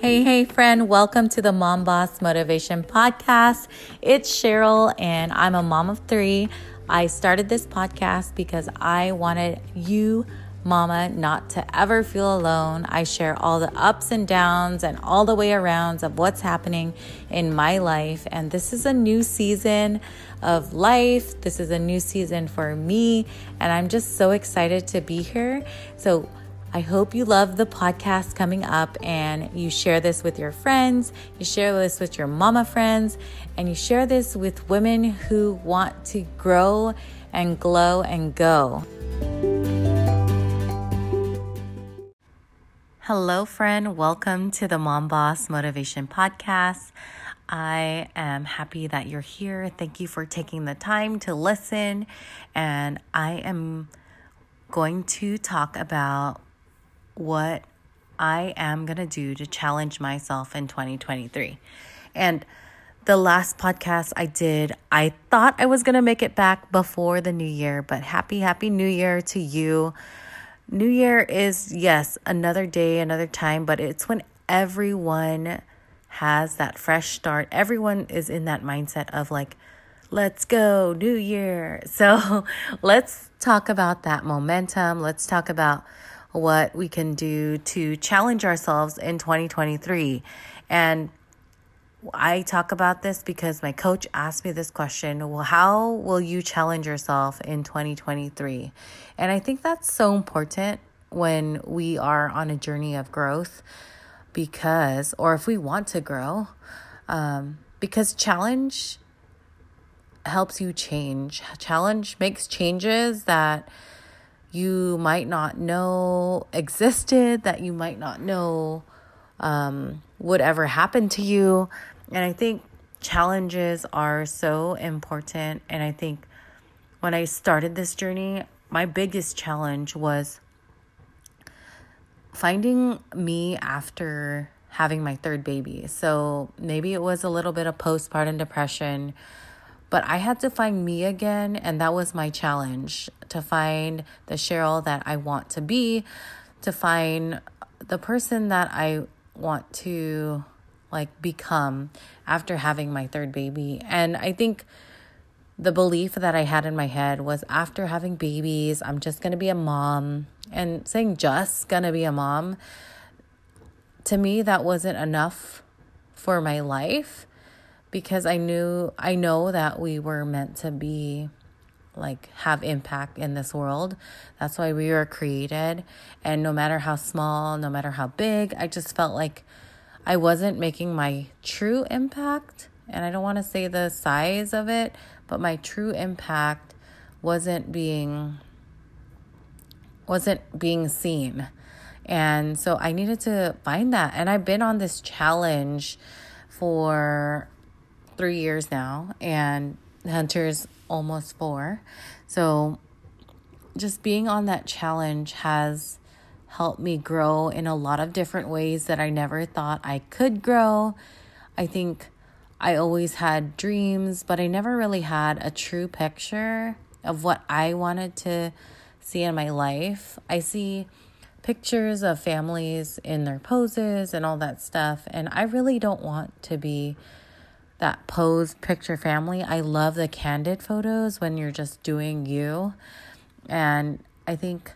Hey, hey, friend, welcome to the Mom Boss Motivation Podcast. It's Cheryl, and I'm a mom of three. I started this podcast because I wanted you, mama, not to ever feel alone. I share all the ups and downs and all the way arounds of what's happening in my life. And this is a new season of life. This is a new season for me, and I'm just so excited to be here. So, I hope you love the podcast coming up and you share this with your friends, you share this with your mama friends, and you share this with women who want to grow and glow and go. Hello, friend. Welcome to the Mom Boss Motivation Podcast. I am happy that you're here. Thank you for taking the time to listen. And I am going to talk about what I am going to do to challenge myself in 2023. And the last podcast I did, I thought I was going to make it back before the new year, but happy, happy new year to you. New year is, yes, another day, another time, but it's when everyone has that fresh start. Everyone is in that mindset of like, let's go, new year. So let's talk about that momentum. Let's talk about what we can do to challenge ourselves in 2023. And I talk about this because my coach asked me this question Well, how will you challenge yourself in 2023? And I think that's so important when we are on a journey of growth because, or if we want to grow, um, because challenge helps you change. Challenge makes changes that you might not know existed, that you might not know um, would ever happen to you. And I think challenges are so important. And I think when I started this journey, my biggest challenge was finding me after having my third baby. So maybe it was a little bit of postpartum depression but I had to find me again, and that was my challenge to find the Cheryl that I want to be, to find the person that I want to like become after having my third baby. And I think the belief that I had in my head was after having babies, I'm just going to be a mom. And saying just going to be a mom, to me, that wasn't enough for my life because I knew I know that we were meant to be like have impact in this world. That's why we were created. And no matter how small, no matter how big, I just felt like I wasn't making my true impact. And I don't want to say the size of it, but my true impact wasn't being wasn't being seen. And so I needed to find that. And I've been on this challenge for three years now, and Hunter's almost four. So just being on that challenge has helped me grow in a lot of different ways that I never thought I could grow. I think I always had dreams, but I never really had a true picture of what I wanted to see in my life. I see pictures of families in their poses and all that stuff, and I really don't want to be that pose picture family. I love the candid photos when you're just doing you. And I think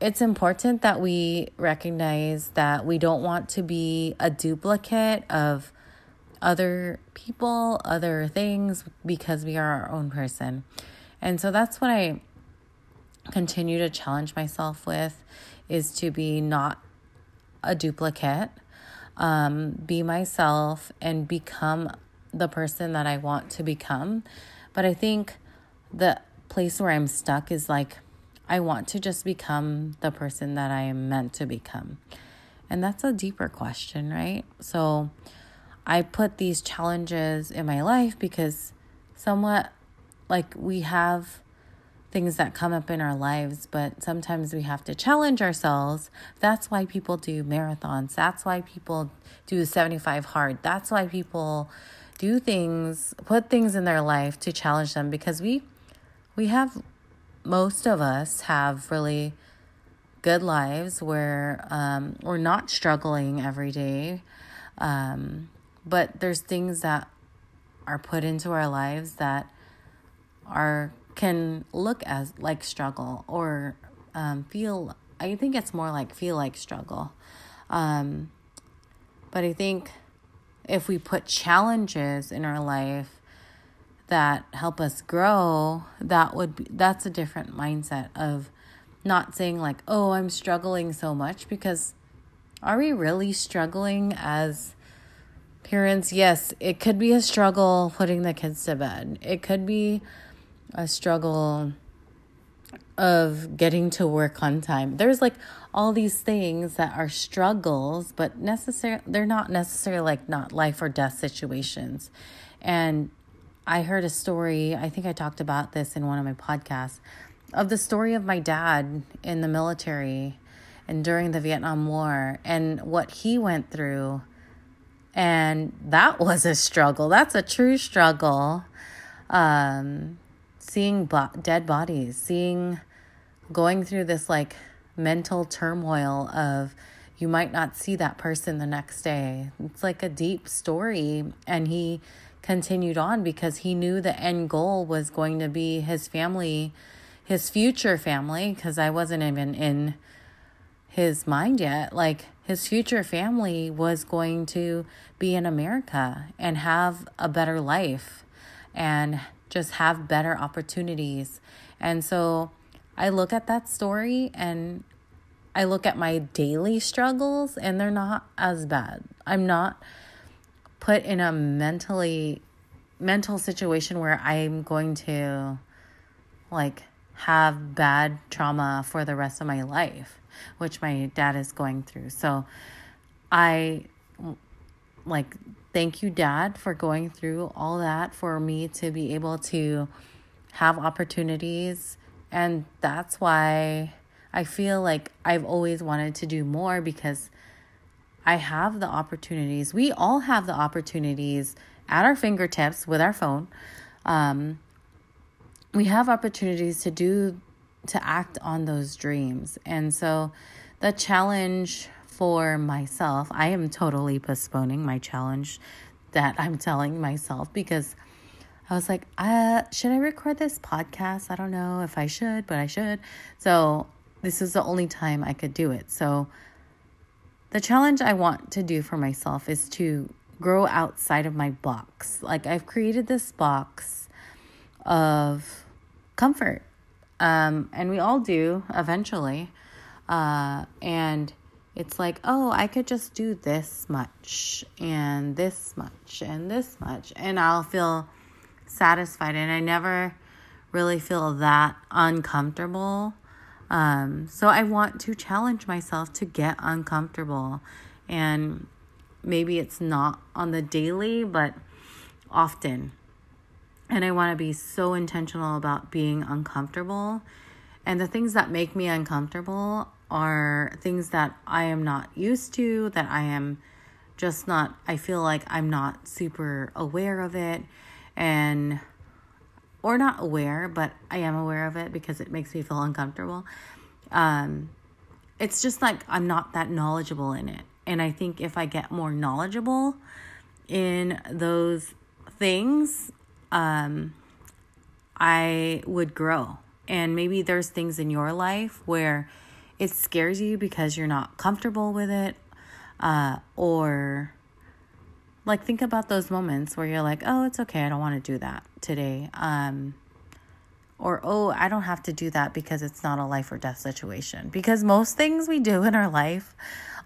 it's important that we recognize that we don't want to be a duplicate of other people, other things, because we are our own person. And so that's what I continue to challenge myself with is to be not a duplicate um, be myself and become the person that I want to become. But I think the place where I'm stuck is like, I want to just become the person that I am meant to become. And that's a deeper question, right? So I put these challenges in my life because somewhat like we have things that come up in our lives, but sometimes we have to challenge ourselves. That's why people do marathons. That's why people do the 75 hard. That's why people do things, put things in their life to challenge them because we we have most of us have really good lives where um, we're not struggling every day. Um, but there's things that are put into our lives that are can look as like struggle or um, feel i think it's more like feel like struggle. Um, but i think if we put challenges in our life that help us grow that would be that's a different mindset of not saying like oh i'm struggling so much because are we really struggling as parents? Yes it could be a struggle putting the kids to bed. It could be a struggle of getting to work on time. There's like all these things that are struggles, but necessary they're not necessarily like not life or death situations. And I heard a story, I think I talked about this in one of my podcasts, of the story of my dad in the military and during the Vietnam War and what he went through. And that was a struggle. That's a true struggle. Um, seeing bo- dead bodies, seeing going through this like mental turmoil of you might not see that person the next day. It's like a deep story. And he continued on because he knew the end goal was going to be his family, his future family, because I wasn't even in his mind yet. Like his future family was going to be in America and have a better life and just have better opportunities. And so I look at that story and I look at my daily struggles and they're not as bad. I'm not put in a mentally mental situation where I'm going to like have bad trauma for the rest of my life, which my dad is going through. So I like thank you, Dad, for going through all that for me to be able to have opportunities. And that's why I feel like I've always wanted to do more because I have the opportunities. We all have the opportunities at our fingertips with our phone. Um, we have opportunities to do, to act on those dreams. And so the challenge for myself. I am totally postponing my challenge that I'm telling myself because I was like, uh, should I record this podcast? I don't know if I should, but I should. So this is the only time I could do it. So the challenge I want to do for myself is to grow outside of my box. Like I've created this box of comfort. Um, and we all do eventually. Uh, and it's like, oh, I could just do this much and this much and this much, and I'll feel satisfied. And I never really feel that uncomfortable. Um, so I want to challenge myself to get uncomfortable. And maybe it's not on the daily, but often. And I want to be so intentional about being uncomfortable. And the things that make me uncomfortable, are things that I am not used to, that I am just not, I feel like I'm not super aware of it. And, or not aware, but I am aware of it because it makes me feel uncomfortable. Um, it's just like I'm not that knowledgeable in it. And I think if I get more knowledgeable in those things, um, I would grow. And maybe there's things in your life where it scares you because you're not comfortable with it uh, or like think about those moments where you're like oh it's okay i don't want to do that today um, or oh i don't have to do that because it's not a life or death situation. Because most things we do in our life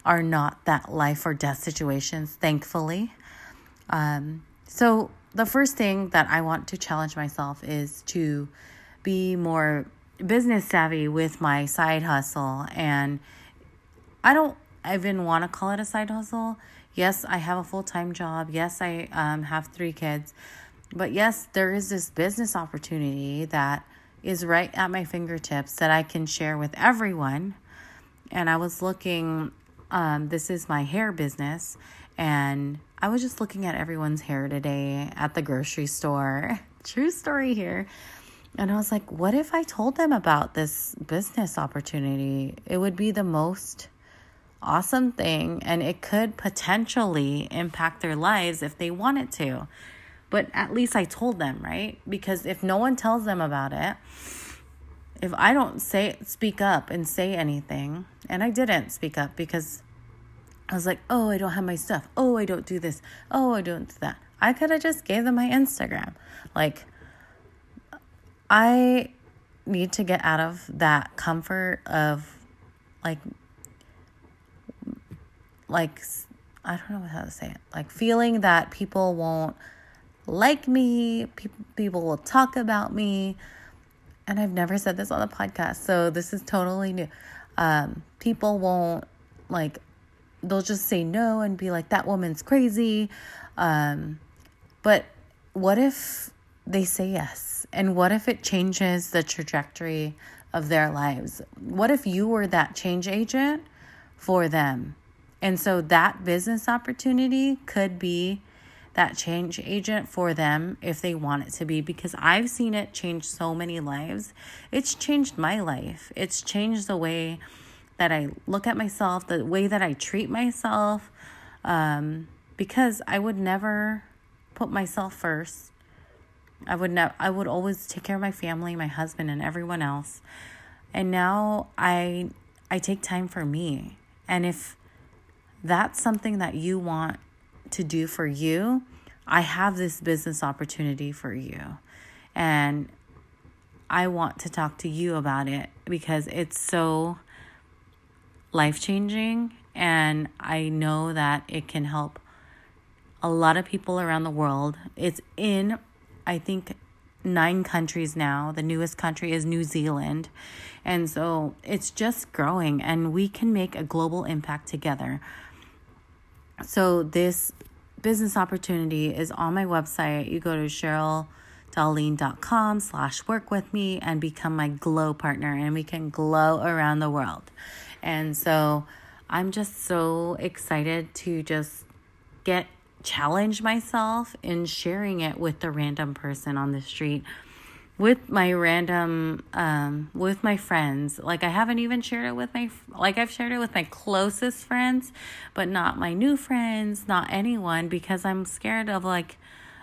are not that life or death situations thankfully. Um, so the first thing that i want to challenge myself is to be more business savvy with my side hustle and I don't even want to call it a side hustle. Yes, I have a full time job. Yes, I um, have three kids. But yes, there is this business opportunity that is right at my fingertips that I can share with everyone. And I was looking, um, this is my hair business, and I was just looking at everyone's hair today at the grocery store. True story here And I was like, what if I told them about this business opportunity? It would be the most awesome thing and it could potentially impact their lives if they wanted to. But at least I told them, right? Because if no one tells them about it, if I don't say speak up and say anything, and I didn't speak up because I was like, "Oh, I don't have my stuff. Oh, I don't do this. Oh, I don't do that." I could have just gave them my Instagram. Like I need to get out of that comfort of like like I don't know how to say it. Like feeling that people won't like me, people people will talk about me. And I've never said this on the podcast, so this is totally new. Um, people won't like they'll just say no and be like that woman's crazy. Um, but what if they say yes? And what if it changes the trajectory of their lives? What if you were that change agent for them? And so that business opportunity could be that change agent for them if they want it to be because I've seen it change so many lives. It's changed my life. It's changed the way that I look at myself, the way that I treat myself, um, because I would never put myself first. I would never. I would always take care of my family, my husband, and everyone else. And now I I take time for me. And if that's something that you want to do for you, I have this business opportunity for you. And I want to talk to you about it because it's so life changing. And I know that it can help a lot of people around the world. It's in, I think, nine countries now. The newest country is New Zealand. And so it's just growing, and we can make a global impact together. So this business opportunity is on my website. You go to cherylldahlin.com slash work with me and become my glow partner and we can glow around the world. And so I'm just so excited to just get challenge myself in sharing it with the random person on the street with my random um with my friends. Like i haven't even shared it with my like i've shared it with my closest friends but not my new friends not anyone because i'm scared of like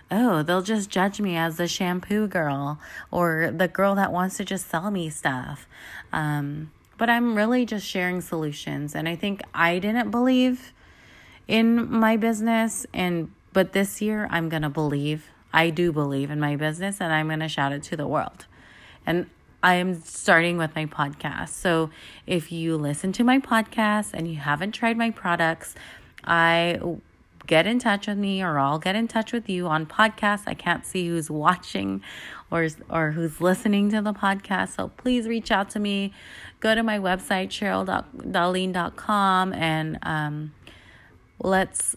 oh they'll just judge me as the shampoo girl or the girl that wants to just sell me stuff. Um but i'm really just sharing solutions and i think i didn't believe in my business and but this year i'm gonna believe I do believe in my business and I'm going to shout it to the world. And I am starting with my podcast. So if you listen to my podcast and you haven't tried my products, I get in touch with me or I'll get in touch with you on podcast. I can't see who's watching or or who's listening to the podcast. So please reach out to me. Go to my website cherylldahlin.com and um, let's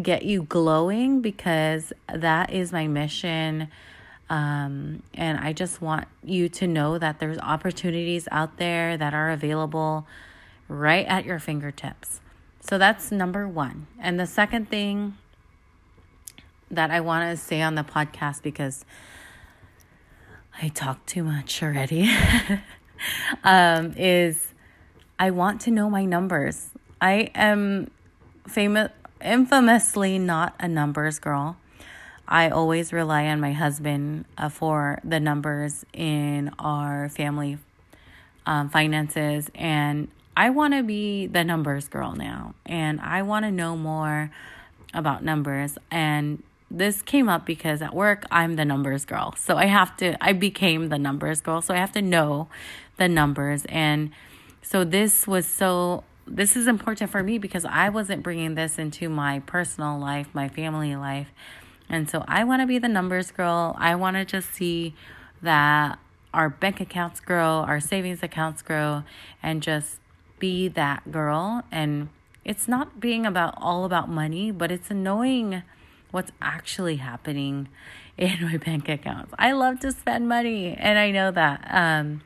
get you glowing because that is my mission. Um, and I just want you to know that there's opportunities out there that are available right at your fingertips. So that's number one. And the second thing that I want to say on the podcast because I talk too much already um, is I want to know my numbers. I am famous infamously not a numbers girl. I always rely on my husband uh, for the numbers in our family um, finances. And I want to be the numbers girl now. And I want to know more about numbers. And this came up because at work, I'm the numbers girl. So I have to, I became the numbers girl. So I have to know the numbers. And so this was so this is important for me because I wasn't bringing this into my personal life, my family life. And so I want to be the numbers girl. I want to just see that our bank accounts grow, our savings accounts grow, and just be that girl. And it's not being about all about money, but it's knowing what's actually happening in my bank accounts. I love to spend money, and I know that. Um,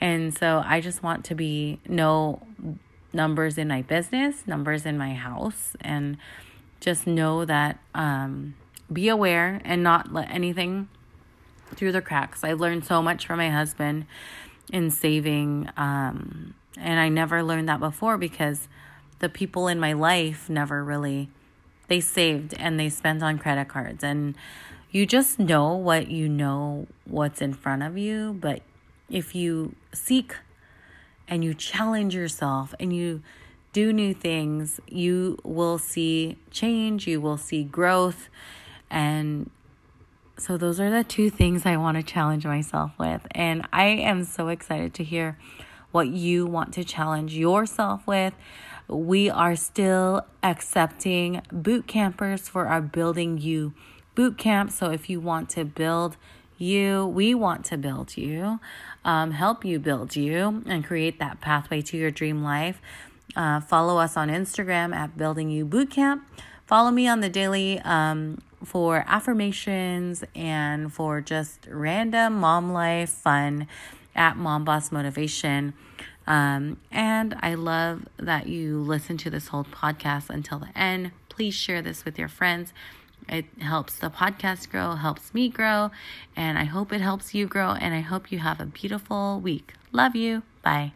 and so I just want to be know numbers in my business, numbers in my house, and just know that um, be aware and not let anything through the cracks. I've learned so much from my husband in saving. Um, and I never learned that before because the people in my life never really they saved and they spent on credit cards and you just know what you know what's in front of you but if you seek and you challenge yourself and you do new things you will see change you will see growth. And so those are the two things I want to challenge myself with. And I am so excited to hear what you want to challenge yourself with. We are still accepting boot campers for our Building You boot camp. So if you want to build you, we want to build you, um, help you build you, and create that pathway to your dream life. Uh, follow us on Instagram at Building You Bootcamp. Follow me on the daily um, for affirmations and for just random mom life fun at Mom Boss Motivation. Um, and I love that you listen to this whole podcast until the end. Please share this with your friends. It helps the podcast grow, helps me grow, and I hope it helps you grow. And I hope you have a beautiful week. Love you. Bye.